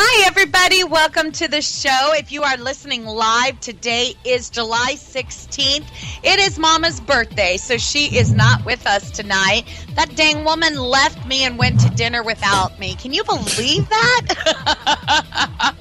Hi, everybody. Welcome to the show. If you are listening live, today is July 16th. It is Mama's birthday, so she is not with us tonight. That dang woman left me and went to dinner without me. Can you believe that?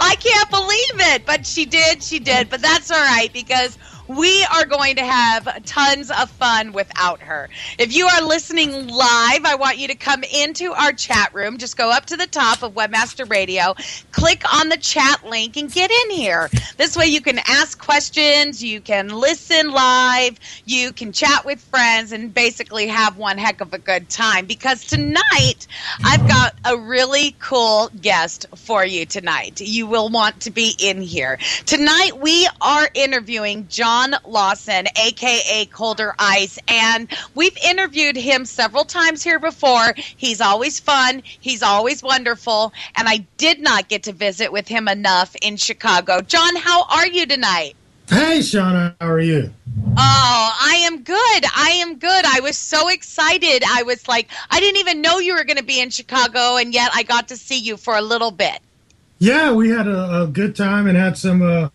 I can't believe it, but she did. She did. But that's all right because we are going to have tons of fun without her. If you are listening live, I want you to come into our chat room. Just go up to the top of Webmaster Radio, click on the chat link, and get in here. This way you can ask questions, you can listen live, you can chat with friends, and basically have one heck of a good time. Because tonight, I've got a really cool guest for you tonight. You will want to be in here. Tonight, we are interviewing John. John Lawson, aka Colder Ice, and we've interviewed him several times here before. He's always fun, he's always wonderful, and I did not get to visit with him enough in Chicago. John, how are you tonight? Hey, Shauna, how are you? Oh, I am good. I am good. I was so excited. I was like, I didn't even know you were going to be in Chicago, and yet I got to see you for a little bit. Yeah, we had a, a good time and had some uh,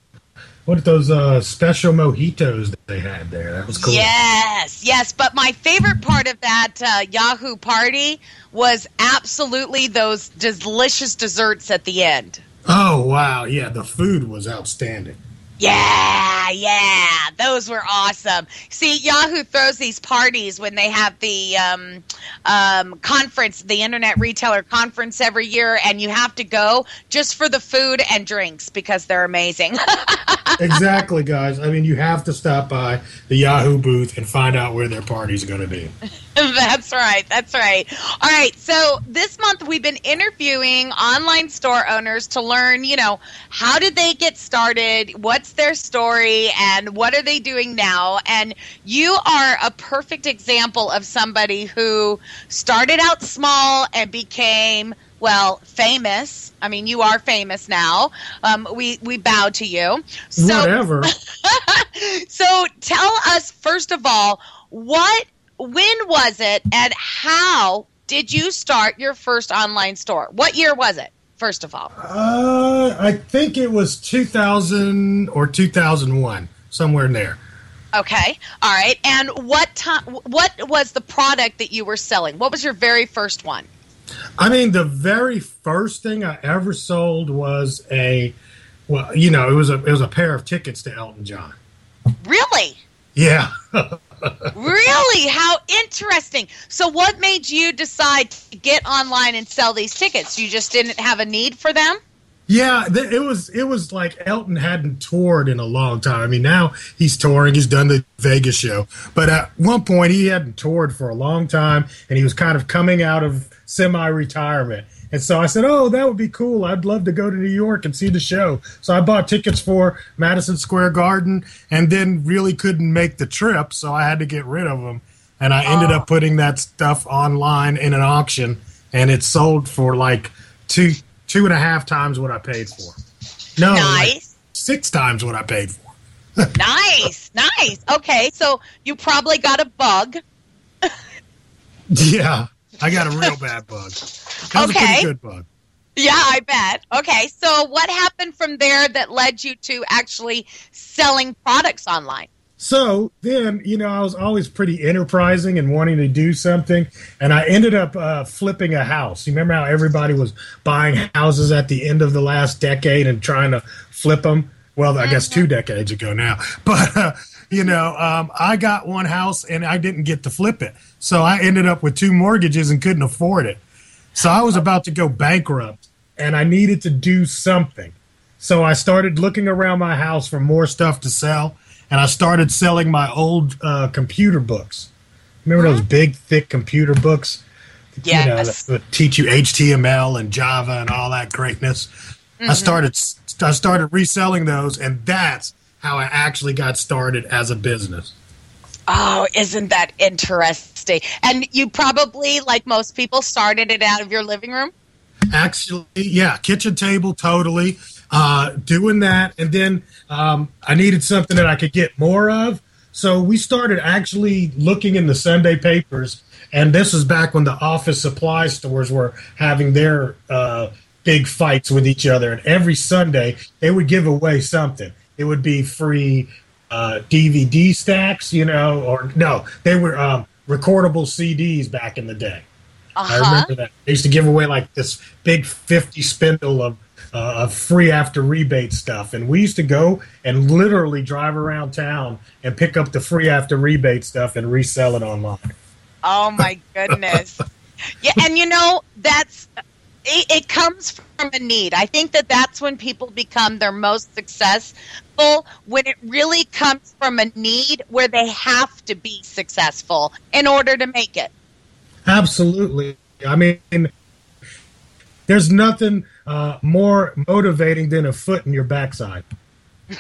what those uh, special mojitos that they had there. That was cool. Yes, yes. But my favorite part of that uh, Yahoo party was absolutely those delicious desserts at the end. Oh wow! Yeah, the food was outstanding. Yeah, yeah, those were awesome. See, Yahoo throws these parties when they have the um, um, conference, the Internet Retailer Conference every year, and you have to go just for the food and drinks because they're amazing. exactly, guys. I mean, you have to stop by the Yahoo booth and find out where their party's going to be. that's right. That's right. All right. So this month we've been interviewing online store owners to learn, you know, how did they get started? What's their story and what are they doing now? And you are a perfect example of somebody who started out small and became well famous i mean you are famous now um, we we bow to you so whatever so tell us first of all what when was it and how did you start your first online store? What year was it, first of all? Uh, I think it was 2000 or 2001, somewhere in there. Okay. All right. And what time what was the product that you were selling? What was your very first one? I mean, the very first thing I ever sold was a well, you know, it was a it was a pair of tickets to Elton John. Really? Yeah. really? How interesting. So, what made you decide to get online and sell these tickets? You just didn't have a need for them? Yeah, it was it was like Elton hadn't toured in a long time. I mean, now he's touring. He's done the Vegas show, but at one point he hadn't toured for a long time, and he was kind of coming out of semi-retirement. And so I said, "Oh, that would be cool. I'd love to go to New York and see the show." So I bought tickets for Madison Square Garden, and then really couldn't make the trip, so I had to get rid of them. And I ended oh. up putting that stuff online in an auction, and it sold for like two two and a half times what I paid for. No, nice. Like six times what I paid for. nice, nice. Okay, so you probably got a bug. yeah. I got a real bad bug. That okay. good bug. Yeah, I bet. Okay, so what happened from there that led you to actually selling products online? So then, you know, I was always pretty enterprising and wanting to do something, and I ended up uh, flipping a house. You remember how everybody was buying houses at the end of the last decade and trying to flip them? Well, I guess two decades ago now. But, uh, you know, um, I got one house and I didn't get to flip it. So I ended up with two mortgages and couldn't afford it. So I was about to go bankrupt and I needed to do something. So I started looking around my house for more stuff to sell and I started selling my old uh, computer books. Remember those big, thick computer books? Yes. You know, that would teach you HTML and Java and all that greatness. I started I started reselling those, and that's how I actually got started as a business. Oh, isn't that interesting? And you probably, like most people, started it out of your living room. Actually, yeah, kitchen table, totally. Uh, doing that, and then um, I needed something that I could get more of. So we started actually looking in the Sunday papers, and this is back when the office supply stores were having their uh, big fights with each other. And every Sunday they would give away something. It would be free uh, DVD stacks, you know, or no, they were um, recordable CDs back in the day. I Uh-huh. remember that. They used to give away like this big 50 spindle of, uh, of free after rebate stuff. And we used to go and literally drive around town and pick up the free after rebate stuff and resell it online. Oh my goodness. yeah, and you know that's it, it comes from a need. I think that that's when people become their most successful when it really comes from a need where they have to be successful in order to make it. Absolutely. I mean, there's nothing uh, more motivating than a foot in your backside.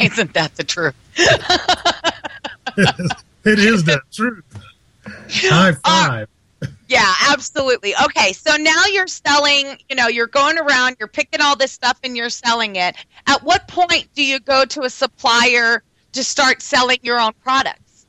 Isn't that the truth? It is the truth. High five. Yeah, absolutely. Okay, so now you're selling, you know, you're going around, you're picking all this stuff and you're selling it. At what point do you go to a supplier to start selling your own products?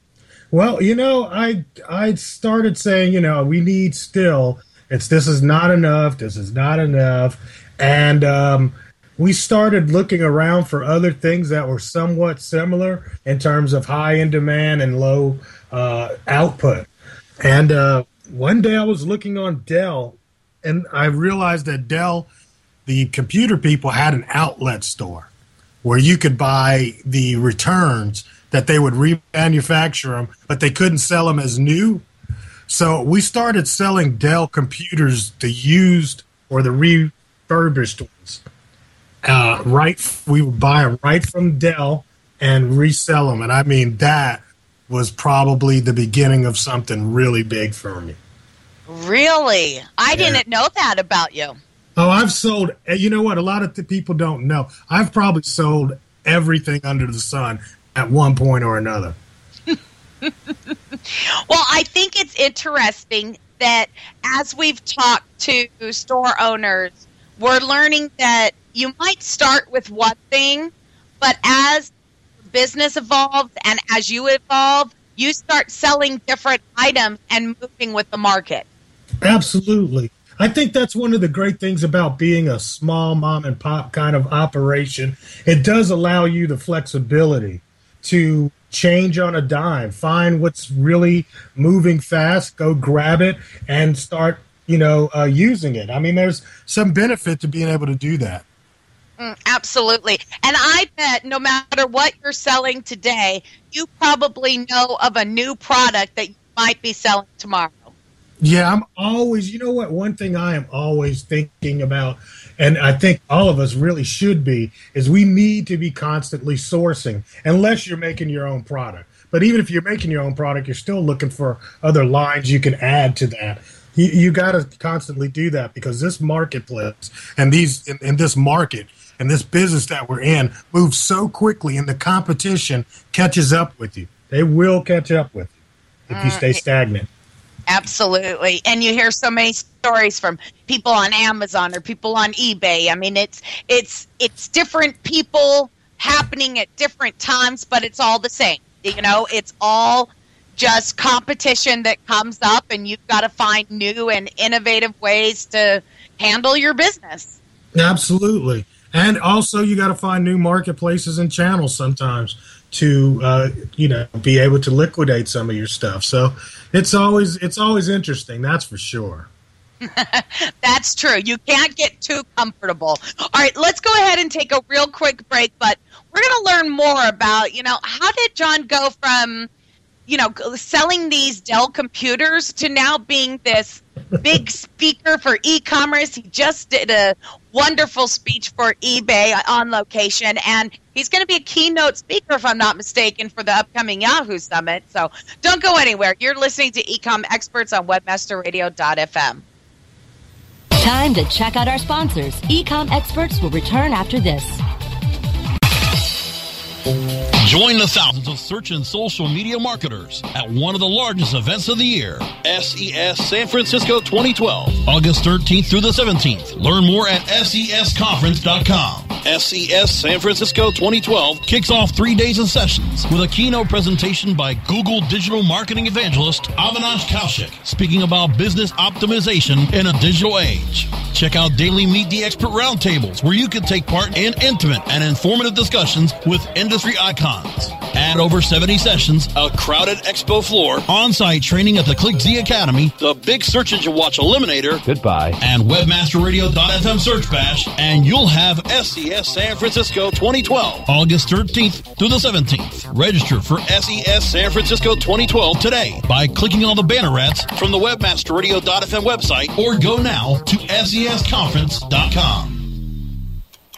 Well, you know, I I started saying, you know, we need still. It's this is not enough. This is not enough, and um, we started looking around for other things that were somewhat similar in terms of high in demand and low uh, output. And uh, one day I was looking on Dell, and I realized that Dell, the computer people, had an outlet store where you could buy the returns that they would remanufacture them, but they couldn't sell them as new. So we started selling Dell computers, the used or the refurbished ones. Uh, right, we would buy them right from Dell and resell them, and I mean that was probably the beginning of something really big for me. Really? I didn't know that about you. Oh, I've sold. eh, You know what? A lot of the people don't know. I've probably sold everything under the sun at one point or another. Well, I think it's interesting that as we've talked to store owners, we're learning that you might start with one thing, but as business evolves and as you evolve, you start selling different items and moving with the market. Absolutely. I think that's one of the great things about being a small mom and pop kind of operation. It does allow you the flexibility to change on a dime, find what's really moving fast, go grab it, and start, you know, uh, using it. I mean, there's some benefit to being able to do that. Mm, absolutely. And I bet no matter what you're selling today, you probably know of a new product that you might be selling tomorrow. Yeah, I'm always, you know what? One thing I am always thinking about, and I think all of us really should be, is we need to be constantly sourcing, unless you're making your own product. But even if you're making your own product, you're still looking for other lines you can add to that. You, you got to constantly do that because this marketplace and these in, in this market and this business that we're in moves so quickly, and the competition catches up with you. They will catch up with you if you uh, stay stagnant. Absolutely. And you hear so many stories from people on Amazon or people on eBay. I mean, it's it's it's different people happening at different times, but it's all the same. You know, it's all just competition that comes up and you've got to find new and innovative ways to handle your business. Absolutely. And also, you got to find new marketplaces and channels sometimes to, uh, you know, be able to liquidate some of your stuff. So it's always it's always interesting. That's for sure. That's true. You can't get too comfortable. All right, let's go ahead and take a real quick break, but we're going to learn more about, you know, how did John go from, you know, selling these Dell computers to now being this big speaker for e-commerce. He just did a wonderful speech for eBay on location, and he's going to be a keynote speaker, if I'm not mistaken, for the upcoming Yahoo Summit. So don't go anywhere. You're listening to Ecom Experts on WebmasterRadio.fm. Time to check out our sponsors. Ecom Experts will return after this. Join the thousands of search and social media marketers at one of the largest events of the year, SES San Francisco 2012, August 13th through the 17th. Learn more at sesconference.com. SES San Francisco 2012 kicks off three days of sessions with a keynote presentation by Google digital marketing evangelist Avinash Kaushik, speaking about business optimization in a digital age. Check out daily Meet the Expert roundtables where you can take part in intimate and informative discussions with industry icons. And over 70 sessions, a crowded expo floor, on-site training at the ClickZ Academy, the Big Search Engine Watch Eliminator, Goodbye. and WebmasterRadio.fm Search Bash, and you'll have SES San Francisco 2012, August 13th through the 17th. Register for SES San Francisco 2012 today by clicking on the banner ads from the WebmasterRadio.fm website or go now to SESConference.com.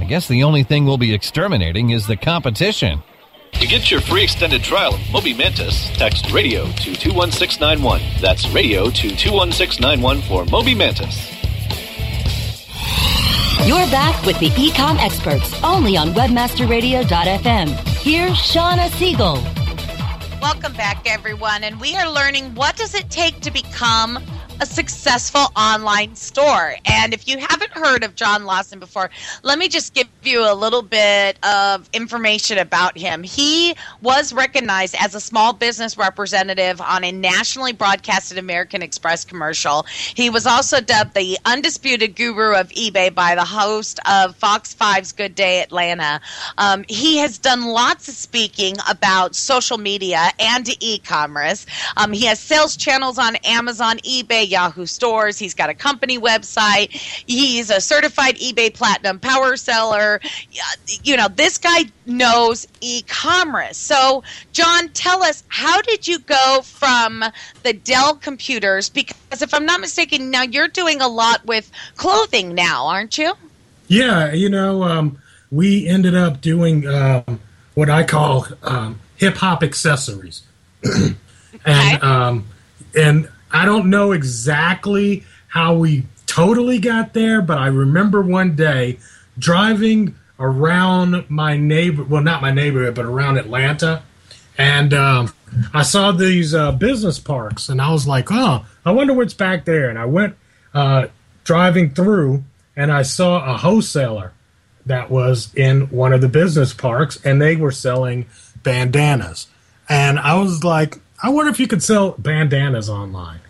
I guess the only thing we'll be exterminating is the competition. To get your free extended trial of Moby Mantis, text radio to 21691. That's radio to 21691 for Moby Mantis. You're back with the Ecom Experts only on WebmasterRadio.fm. Here's Shauna Siegel. Welcome back, everyone. And we are learning what does it take to become a successful online store. And if you haven't heard of John Lawson before, let me just give you a little bit of information about him. He was recognized as a small business representative on a nationally broadcasted American Express commercial. He was also dubbed the undisputed guru of eBay by the host of Fox 5's Good Day Atlanta. Um, he has done lots of speaking about social media and e-commerce. Um, he has sales channels on Amazon, eBay, Yahoo stores. He's got a company website. He's a certified eBay Platinum power seller. You know, this guy knows e-commerce. So, John, tell us how did you go from the Dell computers? Because if I'm not mistaken, now you're doing a lot with clothing now, aren't you? Yeah, you know, um, we ended up doing um, what I call um, hip hop accessories, and um, and I don't know exactly how we totally got there, but I remember one day driving around my neighbor, well, not my neighborhood, but around Atlanta, and um, I saw these uh, business parks, and I was like, oh, I wonder what's back there, and I went uh, driving through, and I saw a wholesaler that was in one of the business parks, and they were selling bandanas, and I was like, I wonder if you could sell bandanas online,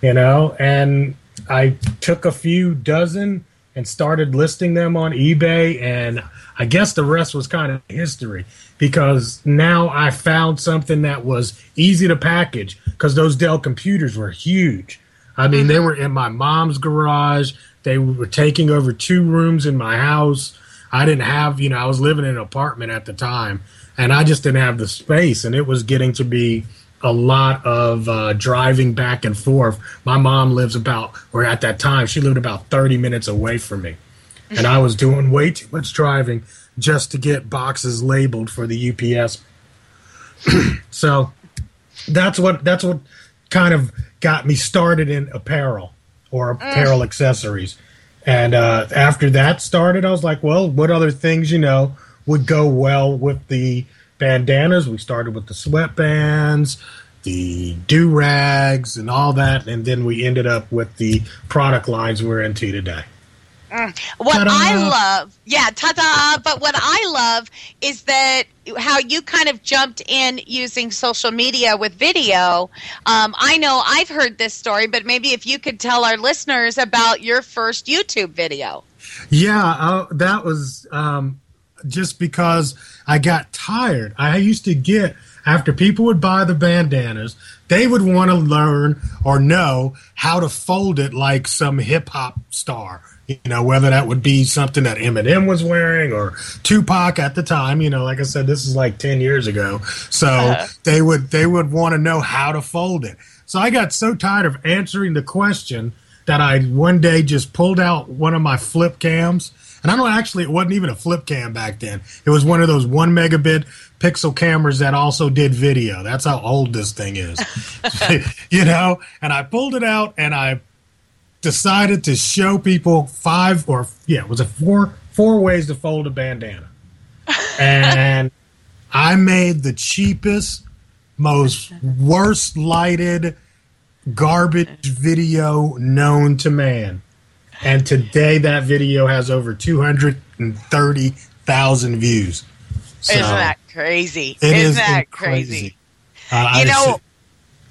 you know? And I took a few dozen and started listing them on eBay. And I guess the rest was kind of history because now I found something that was easy to package because those Dell computers were huge. I mean, they mm-hmm. were in my mom's garage, they were taking over two rooms in my house. I didn't have, you know, I was living in an apartment at the time and I just didn't have the space and it was getting to be a lot of uh, driving back and forth. My mom lives about, or at that time, she lived about 30 minutes away from me. And I was doing way too much driving just to get boxes labeled for the UPS. so that's what that's what kind of got me started in apparel or apparel accessories. And uh, after that started, I was like, well, what other things, you know, would go well with the bandanas? We started with the sweatbands, the do rags, and all that. And then we ended up with the product lines we're into today. What Ta-da. I love, yeah, ta-da! But what I love is that how you kind of jumped in using social media with video. Um, I know I've heard this story, but maybe if you could tell our listeners about your first YouTube video. Yeah, uh, that was um, just because I got tired. I used to get after people would buy the bandanas, they would want to learn or know how to fold it like some hip hop star. You know, whether that would be something that Eminem was wearing or Tupac at the time. You know, like I said, this is like ten years ago. So uh-huh. they would they would want to know how to fold it. So I got so tired of answering the question that I one day just pulled out one of my flip cams. And I don't actually, it wasn't even a flip cam back then. It was one of those one megabit pixel cameras that also did video. That's how old this thing is, you know? And I pulled it out and I decided to show people five or, yeah, it was a four, four ways to fold a bandana. And I made the cheapest, most worst lighted, garbage video known to man. And today that video has over 230,000 views. So Isn't that crazy? Isn't is that crazy. crazy? Uh, You know,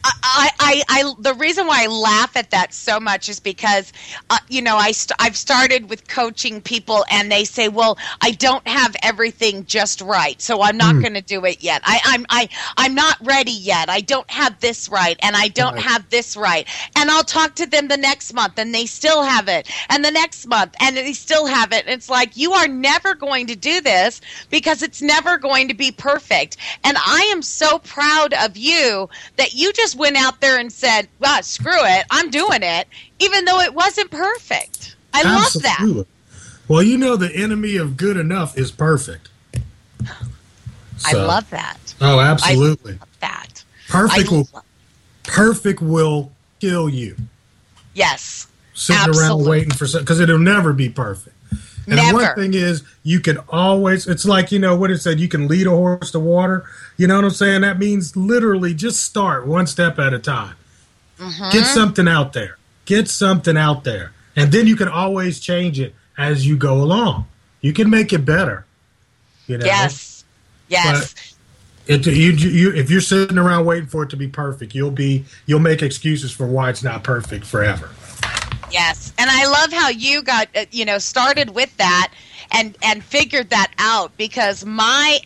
I, I, I, the reason why I laugh at that so much is because, uh, you know, I st- I've started with coaching people and they say, well, I don't have everything just right, so I'm not going to do it yet. I, I'm, I, I'm not ready yet. I don't have this right, and I don't Right. have this right. And I'll talk to them the next month, and they still have it, and the next month, and they still have it. It's like you are never going to do this because it's never going to be perfect. And I am so proud of you that you just went out there and said, "Well, screw it, I'm doing it," even though it wasn't perfect. I love that. Well, you know, the enemy of good enough is perfect. I love that. Oh, absolutely. That. perfect will perfect will kill you. yes. Sitting around waiting for something because it'll never be perfect. And the Never. one thing is, you can always. It's like you know what it said. You can lead a horse to water. You know what I'm saying? That means literally just start one step at a time. Mm-hmm. Get something out there. Get something out there, and then you can always change it as you go along. You can make it better. You know. Yes. Yes. It, you, you, if you're sitting around waiting for it to be perfect, you'll be you'll make excuses for why it's not perfect forever. Yes, and I love how you got uh, you know started with that and and figured that out because my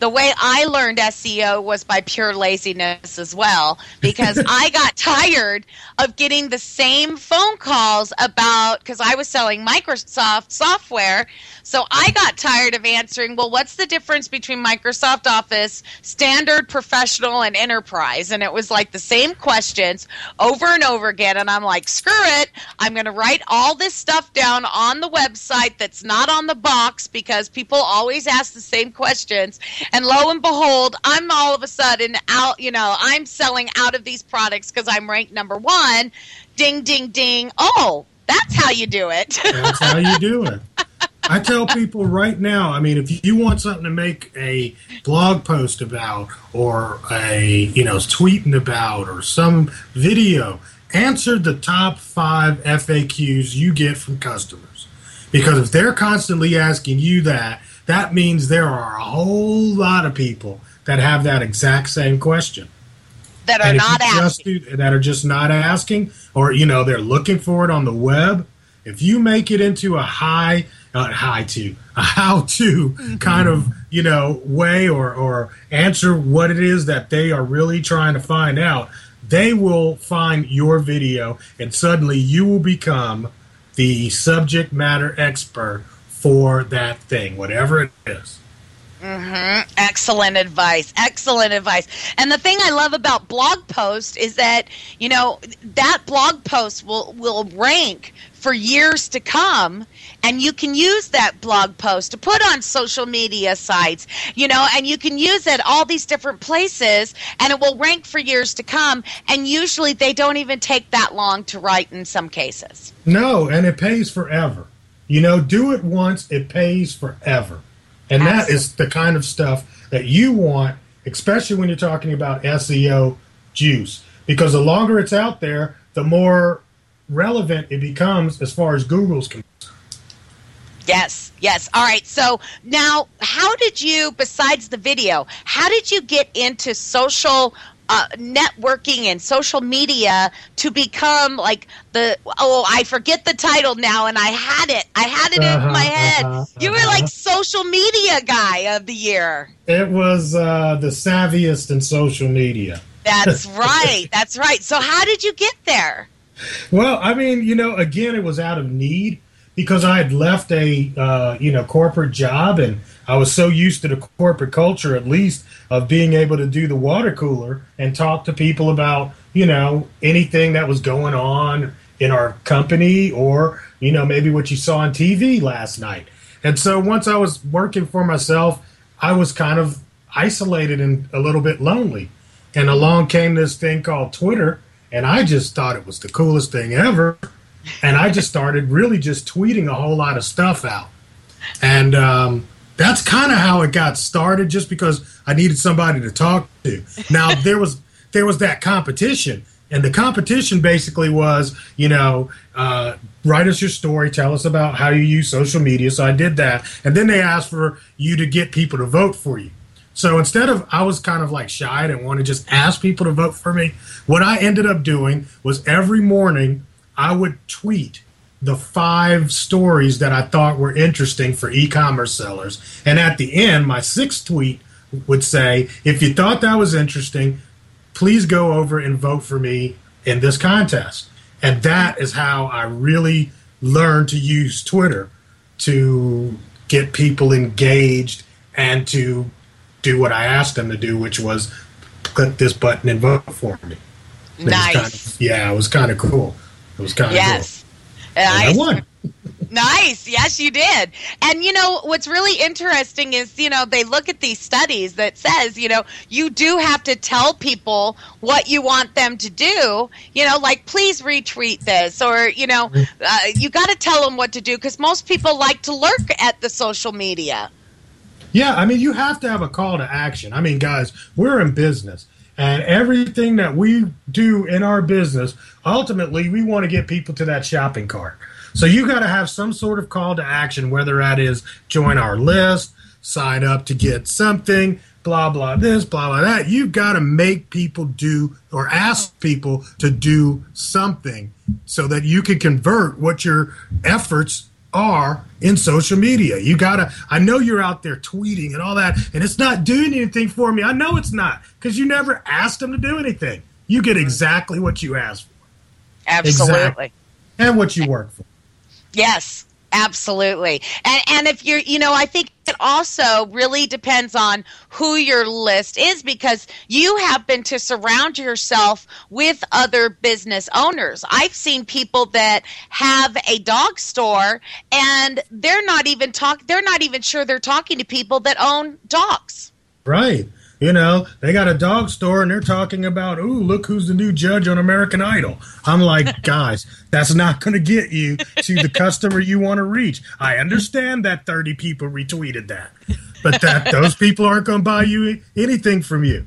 the way I learned SEO was by pure laziness as well because I got tired of getting the same phone calls about because I was selling Microsoft software. So I got tired of answering, well, what's the difference between Microsoft Office, standard, professional, and enterprise? And it was like the same questions over and over again. And I'm like, screw it. I'm going to write all this stuff down on the website that's not on the box because people always ask the same questions. And lo and behold, I'm all of a sudden out, you know, I'm selling out of these products because I'm ranked number one. Ding, ding, ding. Oh, that's how you do it. That's how you do it. I tell people right now, I mean, if you want something to make a blog post about or a, you know, tweeting about or some video, answer the top five FAQs you get from customers. Because if they're constantly asking you that, that means there are a whole lot of people that have that exact same question that are and not asking. do- that are just not asking, or you know they're looking for it on the web. If you make it into a high, uh, high to a how to kind of you know way, or or answer what it is that they are really trying to find out, they will find your video, and suddenly you will become the subject matter expert for that thing, whatever it is. Mm-hmm. Excellent advice. Excellent advice. And the thing I love about blog post is that you know that blog post will will rank for years to come and you can use that blog post to put on social media sites you know and you can use it all these different places and it will rank for years to come and usually they don't even take that long to write in some cases no and it pays forever you know do it once it pays forever and Absolutely. that is the kind of stuff that you want especially when you're talking about seo juice because the longer it's out there the more relevant it becomes as far as Google's concerned. Yes, yes. All right. So now, how did you, besides the video, how did you get into social uh, networking and social media to become like the oh I forget the title now and I had it. I had it uh-huh, in my head. uh-huh, you were uh-huh. like social media guy of the year. It was uh, the savviest in social media. That's right. That's right. So how did you get there? Well, I mean, you know, again, it was out of need because I had left a uh, you know corporate job and I was so used to the corporate culture, at least, of being able to do the water cooler and talk to people about you know anything that was going on in our company or you know maybe what you saw on TV last night. And so once I was working for myself, I was kind of isolated and a little bit lonely. And along came this thing called Twitter and I just thought it was the coolest thing ever. And I just started really just tweeting a whole lot of stuff out. And um, that's kind of how it got started, just because I needed somebody to talk to. Now there was there was that competition, and the competition basically was, you know, uh, write us your story, tell us about how you use social media. So I did that, and then they asked for you to get people to vote for you. So instead of, I was kind of like shy and want to just ask people to vote for me. What I ended up doing was every morning I would tweet the five stories that I thought were interesting for e commerce sellers. And at the end, my sixth tweet would say, if you thought that was interesting, please go over and vote for me in this contest. And that is how I really learned to use Twitter to get people engaged and to do what I asked them to do, which was click this button and vote for me. nice. Kind of, yeah, it was kind of cool. It was kind of yes. cool. And I won. nice. Yes, you did. And you know what's really interesting is you know they look at these studies that says you know you do have to tell people what you want them to do. You know, like please retweet this, or you know, mm-hmm. uh, you got to tell them what to do because most people like to lurk at the social media. Yeah, I mean, you have to have a call to action. I mean, guys, we're in business, and everything that we do in our business, ultimately, we want to get people to that shopping cart. So you got to have some sort of call to action, whether that is join our list, sign up to get something, blah, blah, this, blah, blah, that. You've got to make people do or ask people to do something so that you can convert what your efforts are in social media. You gotta, I know you're out there tweeting and all that, and it's not doing anything for me. I know it's not because you never asked them to do anything. You get mm-hmm. exactly what you asked for. Absolutely. Exactly. And what you work for. Yes. Absolutely. And, and if you're, you know, I think also really depends on who your list is because you happen to surround yourself with other business owners. I've seen people that have a dog store and they're not even talk they're not even sure they're talking to people that own dogs. Right. You know, they got a dog store and they're talking about, ooh, look who's the new judge on American Idol. I'm like, guys, that's not going to get you to the customer you want to reach. I understand that 30 people retweeted that, but that those people aren't going to buy you anything from you.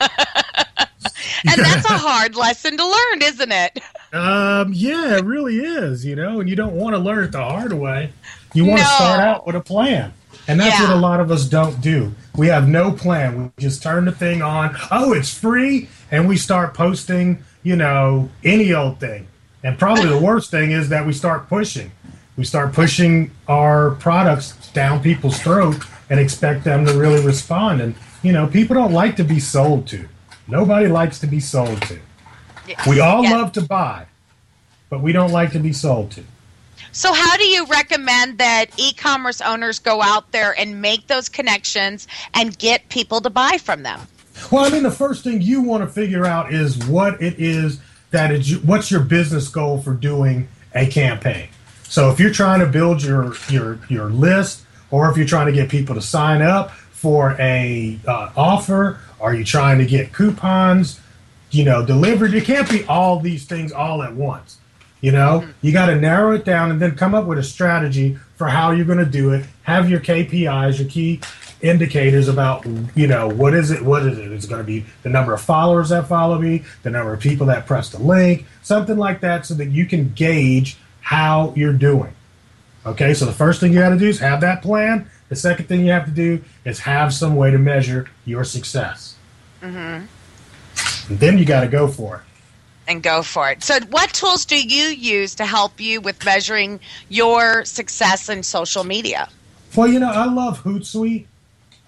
and that's a hard lesson to learn, isn't it? Um, yeah, it really is. You know, and you don't want to learn it the hard way. You want no. to start out with a plan. And that's yeah. what a lot of us don't do. We have no plan. We just turn the thing on. Oh, it's free. And we start posting, you know, any old thing. And probably the worst thing is that we start pushing. We start pushing our products down people's throat and expect them to really respond. And, you know, people don't like to be sold to. Nobody likes to be sold to. We all yeah. love to buy, but we don't like to be sold to. So, how do you recommend that e commerce owners go out there and make those connections and get people to buy from them? Well, I mean, the first thing you want to figure out is what it is that is, what's your business goal for doing a campaign. So, if you're trying to build your your your list, or if you're trying to get people to sign up for a uh, offer, are you trying to get coupons, you know, delivered? It can't be all these things all at once. You know, mm-hmm. you got to narrow it down and then come up with a strategy for how you're going to do it. Have your KPIs, your key indicators about, you know, what is it? What is it? It's going to be the number of followers that follow me, the number of people that press the link, something like that, so that you can gauge how you're doing. Okay, so the first thing you got to do is have that plan. The second thing you have to do is have some way to measure your success. Mm-hmm. And then you got to go for it and go for it. So, what tools do you use to help you with measuring your success in social media? Well, you know, I love Hootsuite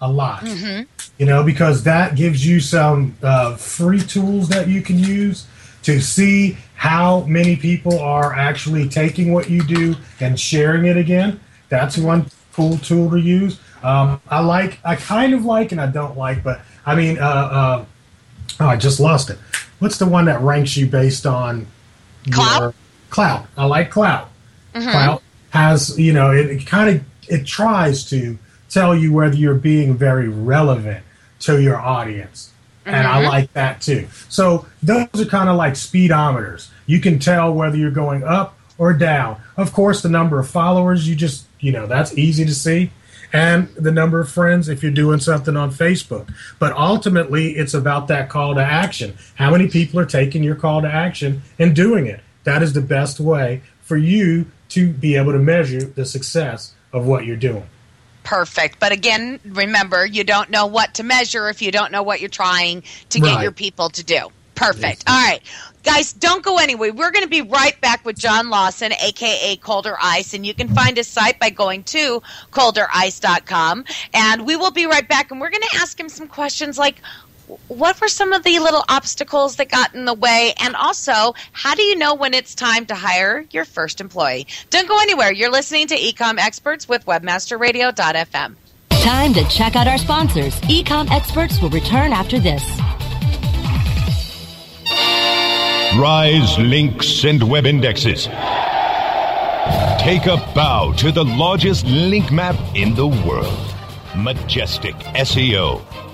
a lot. Mm-hmm. You know, because that gives you some uh, free tools that you can use to see how many people are actually taking what you do and sharing it again. That's one cool tool to use. Um, I like, I kind of like, and I don't like, but I mean, uh, uh, oh, I just lost it what's the one that ranks you based on Klout? Your, Klout. I like Klout. Mm-hmm. Klout has you know it, it kind of it tries to tell you whether you're being very relevant to your audience. Mm-hmm. And I mm-hmm. like that too. So those are kind of like speedometers. You can tell whether you're going up or down. Of course, the number of followers, you just, you know, that's easy to see and the number of friends if you're doing something on Facebook. But ultimately, it's about that call to action. How many people are taking your call to action and doing it? That is the best way for you to be able to measure the success of what you're doing. Perfect. But again, remember, you don't know what to measure if you don't know what you're trying to get right. your people to do. Perfect. All right. Guys, don't go anywhere. We're going to be right back with John Lawson, aka Colder Ice, and you can find his site by going to colderice.com. And we will be right back, and we're going to ask him some questions like, what were some of the little obstacles that got in the way? And also, how do you know when it's time to hire your first employee? Don't go anywhere. You're listening to Ecom Experts with WebmasterRadio.fm. Time to check out our sponsors. Ecom Experts will return after this. Rise links and web indexes. Take a bow to the largest link map in the world. Majestic SEO.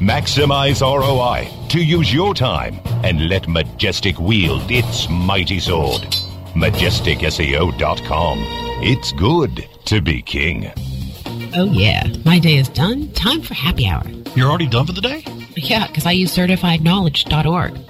Maximize ROI to use your time and let Majestic wield its mighty sword. MajesticSEO.com. It's good to be king. Oh, yeah. My day is done. Time for happy hour. You're already done for the day? Yeah, because I use certifiedknowledge.org.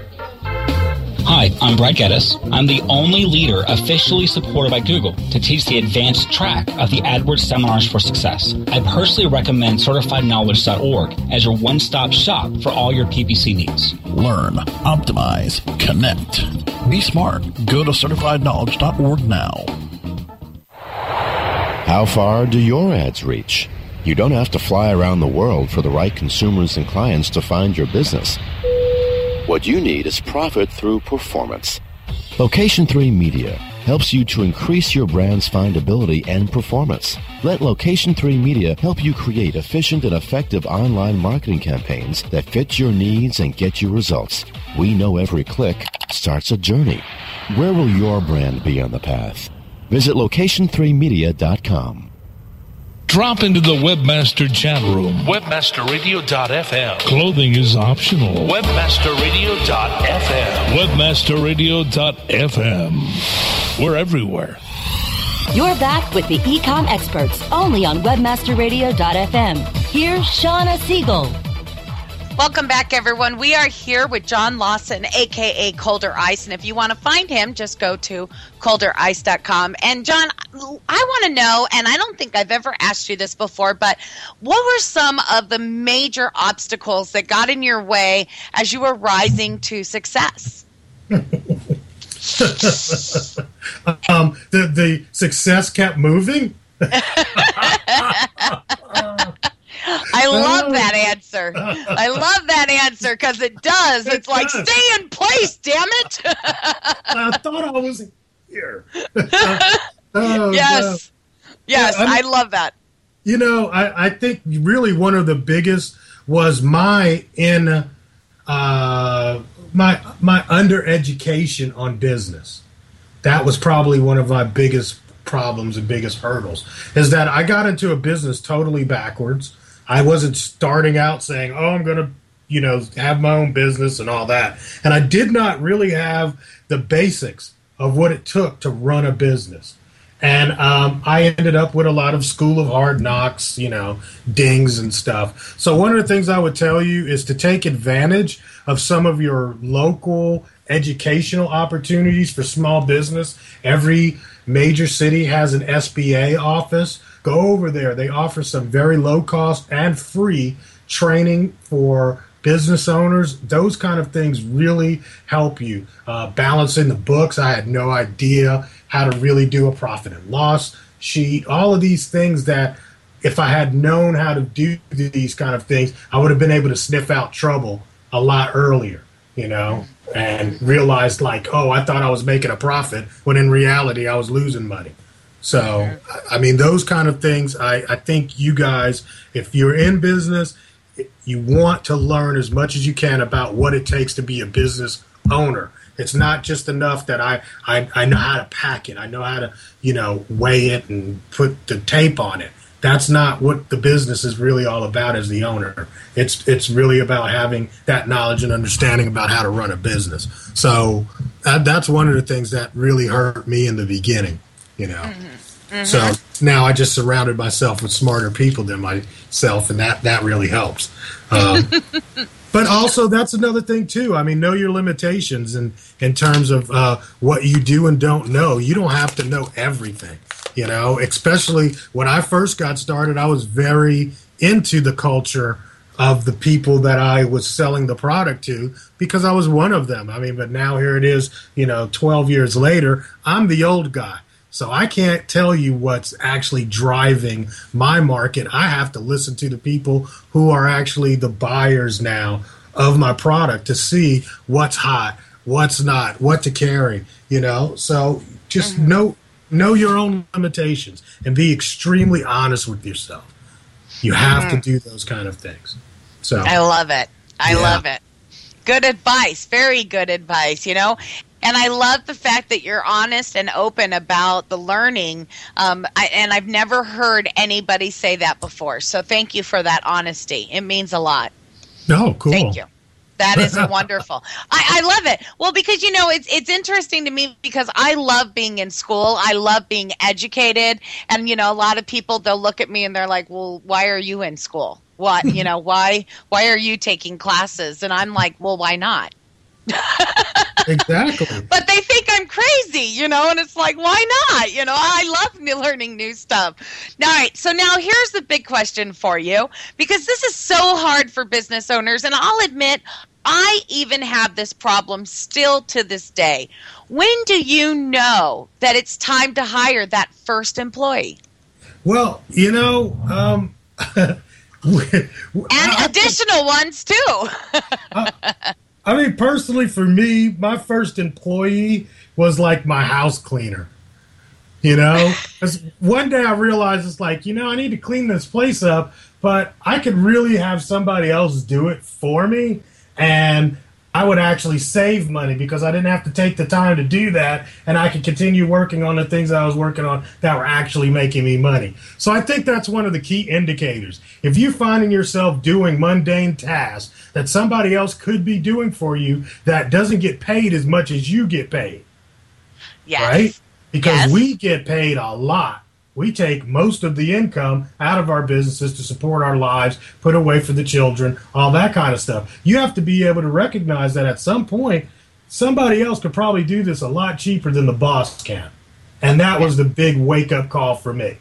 Hi, I'm Brad Geddes. I'm the only leader officially supported by Google to teach the advanced track of the AdWords Seminars for Success. I personally recommend CertifiedKnowledge.org as your one-stop shop for all your PPC needs. Learn, optimize, connect. Be smart. Go to CertifiedKnowledge.org now. How far do your ads reach? You don't have to fly around the world for the right consumers and clients to find your business. What you need is profit through performance. Location 3 Media helps you to increase your brand's findability and performance. Let Location 3 Media help you create efficient and effective online marketing campaigns that fit your needs and get you results. We know every click starts a journey. Where will your brand be on the path? Visit location3media.com. Drop into the Webmaster chat room. Webmasterradio.fm. Clothing is optional. Webmasterradio.fm. Webmasterradio.fm. We're everywhere. You're back with the Ecom experts only on WebmasterRadio.fm. Here's Shauna Siegel. Welcome back, everyone. We are here with John Lawson, aka Colder Ice. And if you want to find him, just go to colderice.com. And John, I want to know, and I don't think I've ever asked you this before, but what were some of the major obstacles that got in your way as you were rising to success? um, the the success kept moving. I love that answer. I love that answer because it does. It it's does. like stay in place, damn it. I thought I was here. oh, yes, yes, yeah, I love that. You know, I, I think really one of the biggest was my in uh, my my under education on business. That was probably one of my biggest problems and biggest hurdles is that I got into a business totally backwards. I wasn't starting out saying, "Oh, I'm going to, you know, have my own business and all that." And I did not really have the basics of what it took to run a business. And um, I ended up with a lot of school of hard knocks, you know, dings and stuff. So, one of the things I would tell you is to take advantage of some of your local educational opportunities for small business. Every major city has an SBA office Go over there. They offer some very low cost and free training for business owners. Those kind of things really help you. Uh, balancing the books. I had no idea how to really do a profit and loss sheet. All of these things that if I had known how to do these kind of things, I would have been able to sniff out trouble a lot earlier, you know, and realized like, oh, I thought I was making a profit when in reality I was losing money. So, I mean, those kind of things, I, I think you guys, if you're in business, you want to learn as much as you can about what it takes to be a business owner. It's not just enough that I, I, I know how to pack it. I know how to, you know, weigh it and put the tape on it. That's not what the business is really all about as the owner. It's it's really about having that knowledge and understanding about how to run a business. So that, that's one of the things that really hurt me in the beginning you know. Mm-hmm. Mm-hmm. So now I just surrounded myself with smarter people than myself, and that that really helps. Um, but also, that's another thing too. I mean, know your limitations, and in, in terms of uh, what you do and don't know. You don't have to know everything. You know, especially when I first got started, I was very into the culture of the people that I was selling the product to because I was one of them. I mean, but now here it is, you know, 12 years later, I'm the old guy. So I can't tell you what's actually driving my market. I have to listen to the people who are actually the buyers now of my product to see what's hot, what's not, what to carry, you know? So just mm-hmm. know know your own limitations and be extremely honest with yourself. You have mm-hmm. to do those kind of things. So I love it. I yeah. love it. Good advice. Very good advice, you know? And I love the fact that you're honest and open about the learning. Um, I, and I've never heard anybody say that before. So thank you for that honesty. It means a lot. Oh, cool. Thank you. That is wonderful. I, I, love it. Well, because you know, it's it's interesting to me because I love being in school. I love being educated, and you know, a lot of people they'll look at me and they're like, "Well, why are you in school? What you know? Why why are you taking classes?" And I'm like, "Well, why not?" exactly. But they think I'm crazy, you know, and it's like, why not? You know, I love learning new stuff. All right, so now here's the big question for you because this is so hard for business owners, and I'll admit, I even have this problem still to this day. When do you know that it's time to hire that first employee? Well, you know, um, and additional ones too. I mean, personally, for me, my first employee was like my house cleaner. You know, because one day I realized it's like, you know, I need to clean this place up, but I could really have somebody else do it for me. And I would actually save money because I didn't have to take the time to do that, and I could continue working on the things I was working on that were actually making me money. So I think that's one of the key indicators. If you're finding yourself doing mundane tasks that somebody else could be doing for you that doesn't get paid as much as you get paid, yes. right? because Yes. we get paid a lot. We take most of the income out of our businesses to support our lives, put away for the children, all that kind of stuff. You have to be able to recognize that at some point, somebody else could probably do this a lot cheaper than the boss can. And that was the big wake up call for me.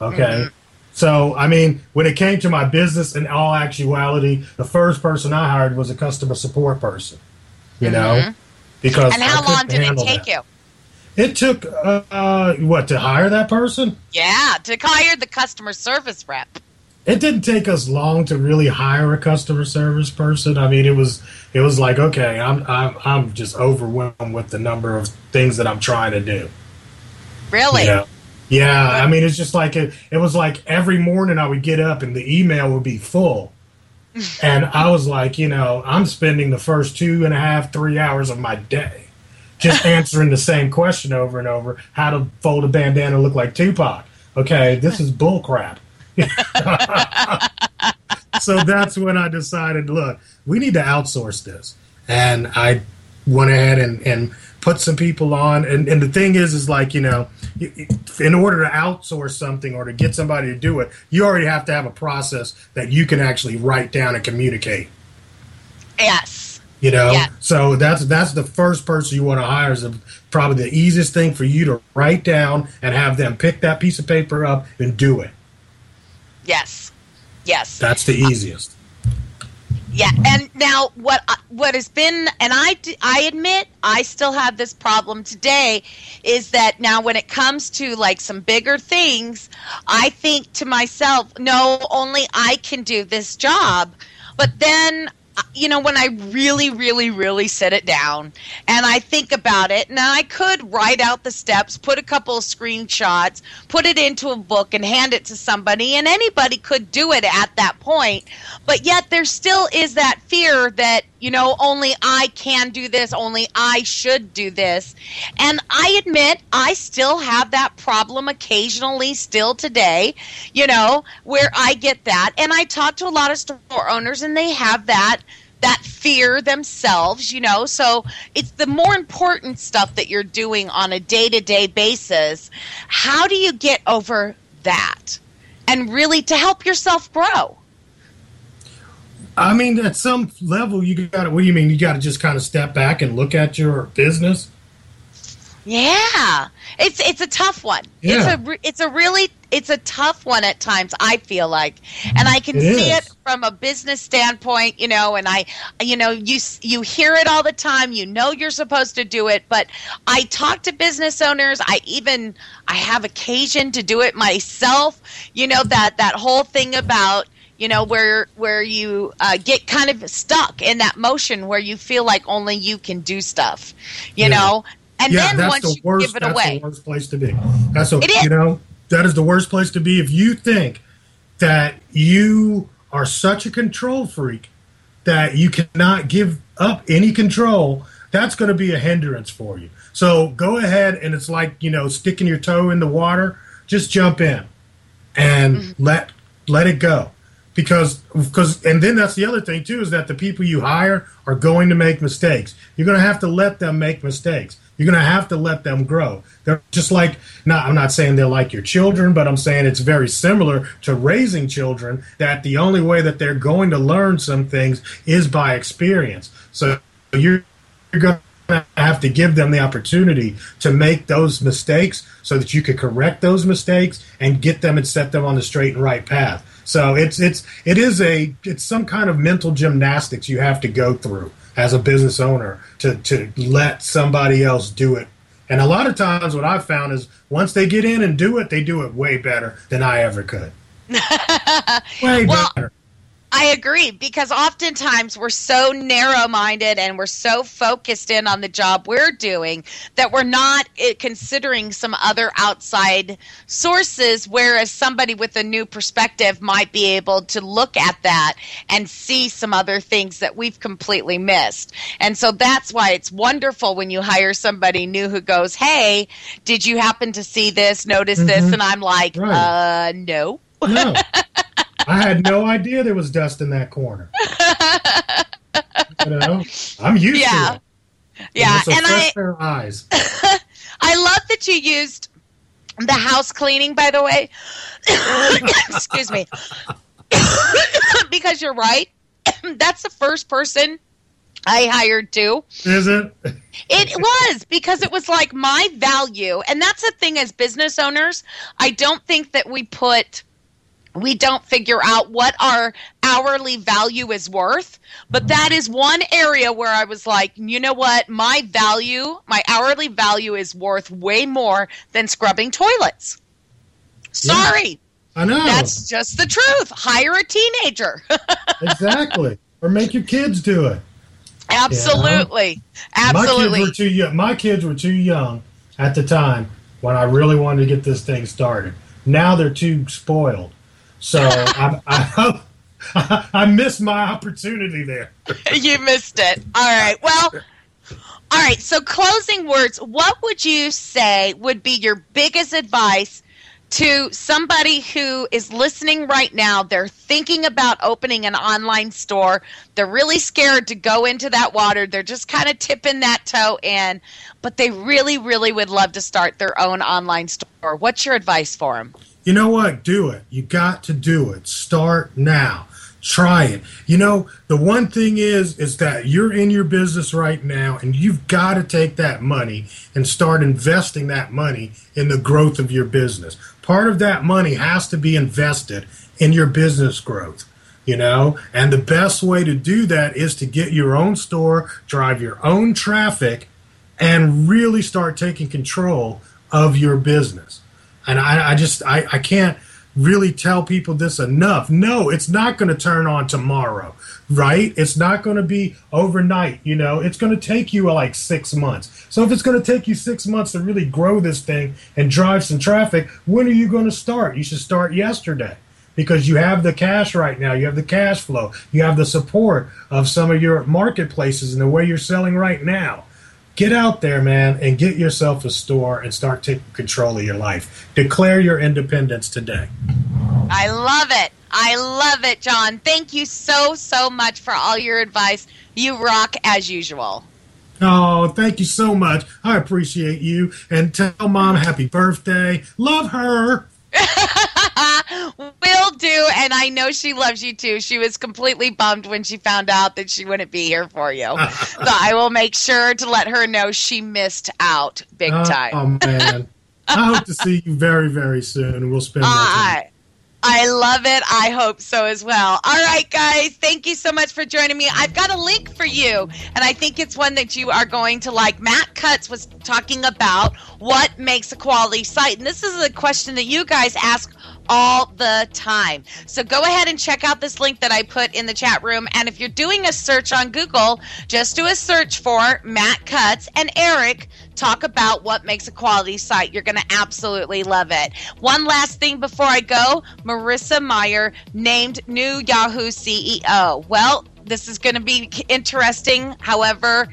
Okay. Mm-hmm. So, I mean, when it came to my business, in all actuality, the first person I hired was a customer support person, you mm-hmm. know, because and how long did it take that. you? It took uh, uh, what to hire that person? Yeah, to hire the customer service rep. It didn't take us long to really hire a customer service person. I mean, it was it was like okay, I'm I'm I'm just overwhelmed with the number of things that I'm trying to do. Really? Know? Yeah, I mean, it's just like it. It was like every morning I would get up and the email would be full, and I was like, you know, I'm spending the first two and a half, three hours of my day just answering the same question over and over: how to fold a bandana look like Tupac. Okay, this is bullcrap. so that's when I decided, look, we need to outsource this, and I went ahead and, and put some people on. And, and the thing is, is like you know, in order to outsource something or to get somebody to do it, you already have to have a process that you can actually write down and communicate. Yes. You know, Yeah. so that's that's the first person you want to hire is the- probably the easiest thing for you to write down and have them pick that piece of paper up and do it. Yes. Yes. That's the easiest. Yeah, and now what uh, what has been, and i i admit I still have this problem today, is that now when it comes to like some bigger things, I think to myself, no, only I can do this job, but then. You know, when I really, really, really sit it down and I think about it, now I could write out the steps, put a couple of screenshots, put it into a book, and hand it to somebody, and anybody could do it at that point. But yet, there still is that fear that, you know, only I can do this, only I should do this. And I admit, I still have that problem occasionally, still today, you know, where I get that. And I talk to a lot of store owners, and they have that that fear themselves, you know. So it's the more important stuff that you're doing on a day to day basis. How do you get over that? And really to help yourself grow. I mean, at some level, you got to. What do you mean? You got to just kind of step back and look at your business. Yeah, it's it's a tough one. Yeah. It's a it's a really it's a tough one at times. I feel like, and I can It see is. it from a business standpoint. You know, and I, you know, you you hear it all the time. You know, you're supposed to do it, but I talk to business owners. I even I have occasion to do it myself. You know that that whole thing about you know where where you uh, get kind of stuck in that motion where you feel like only you can do stuff you Yeah. know and yeah, then once the you worst. give it that's away the worst place to be. That's a, It is. you know that is the worst place to be if you think that you are such a control freak that you cannot give up any control. That's going to be a hindrance for you. So go ahead and it's like you know sticking your toe in the water. Just jump in and Mm-hmm. let let it go because because and then that's the other thing too is that the people you hire are going to make mistakes. You're going to have to let them make mistakes. You're going to have to let them grow. They're just like not i'm not saying they're like your children but i'm saying it's very similar to raising children that the only way that they're going to learn some things is by experience. So you're, you're going to have to give them the opportunity to make those mistakes so that you can correct those mistakes and get them and set them on the straight and right path so it's it's it is a it's some kind of mental gymnastics you have to go through as a business owner to to let somebody else do it. And a lot of times what I've found is once they get in and do it, they do it way better than I ever could. Way Well, better. I agree because oftentimes we're so narrow minded and we're so focused in on the job we're doing that we're not eh, considering some other outside sources. Whereas somebody with a new perspective might be able to look at that and see some other things that we've completely missed. And so that's why it's wonderful when you hire somebody new who goes, Hey, did you happen to see this, notice this? Mhm. And I'm like, Right. uh, no. No. I had no idea there was dust in that corner. you know, I'm used Yeah. to it. Yeah, and fresh I of eyes. I love that that you used the house cleaning, by the way. Excuse me. because you're right. That's the first person I hired too. Is it? It was because it was like my value. And that's the thing as business owners, I don't think that we put we don't figure out what our hourly value is worth. But that is one area where I was like, you know what? My value, my hourly value is worth way more than scrubbing toilets. Sorry. Yeah, I know. That's just the truth. Hire a teenager. exactly. Or make your kids do it. Absolutely. Absolutely. My kids were too young. My kids were too young at the time when I really wanted to get this thing started. Now they're too spoiled. So I, I, I missed my opportunity there. you missed it. All right. Well, all right. So, closing words. What would you say would be your biggest advice to somebody who is listening right now? They're thinking about opening an online store. They're really scared to go into that water. They're just kind of tipping that toe in, but they really, really would love to start their own online store. What's your advice for them? You know what? Do it. You got to do it. Start now. Try it. You know, the one thing is is that you're in your business right now and you've got to take that money and start investing that money in the growth of your business. Part of that money has to be invested in your business growth you know and the best way to do that is to get your own store drive your own traffic and really start taking control of your business and I, I just I, I can't really tell people this enough. No, it's not going to turn on tomorrow, right? It's not going to be overnight. You know, it's going to take you uh, like six months. So if it's going to take you six months to really grow this thing and drive some traffic, when are you going to start? You should start yesterday because you have the cash right now. You have the cash flow. You have the support of some of your marketplaces and the way you're selling right now get out there, man, and get yourself a store and start taking control of your life. Declare your independence today. I love it. I love it, John. Thank you so, so much for all your advice. You rock as usual. Oh, thank you so much. I appreciate you. And tell mom happy birthday. Love her. Will do, and I know she loves you too. She was completely bummed when she found out that she wouldn't be here for you. so I will make sure to let her know she missed out big time. Oh man, I hope to see you very, very soon. We'll spend. Uh, I love it. I hope so as well. All right, guys. Thank you so much for joining me. I've got a link for you, and I think it's one that you are going to like. Matt Cutts was talking about what makes a quality site, and this is a question that you guys ask all the time. So go ahead and check out this link that I put in the chat room. And if you're doing a search on Google, just do a search for Matt Cutts and Eric talk about what makes a quality site. You're going to absolutely love it. One last thing before I go Marissa Mayer named new Yahoo CEO. Well, this is going to be interesting. However,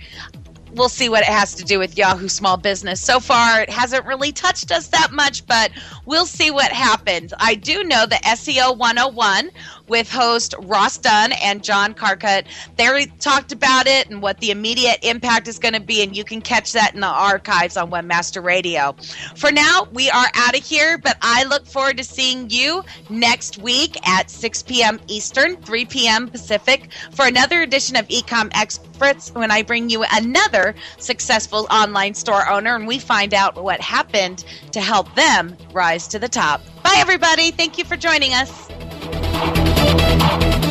we'll see what it has to do with Yahoo Small Business. So far, it hasn't really touched us that much, but we'll see what happens. I do know that SEO 101 with host Ross Dunn and John Carcutt. They talked about it and what the immediate impact is going to be, and you can catch that in the archives on Webmaster Radio. For now, we are out of here, but I look forward to seeing you next week at 6 p.m. Eastern, 3 p.m. Pacific for another edition of Ecom Experts when I bring you another successful online store owner and we find out what happened to help them rise to the top. Bye, everybody. Thank you for joining us. Thank you.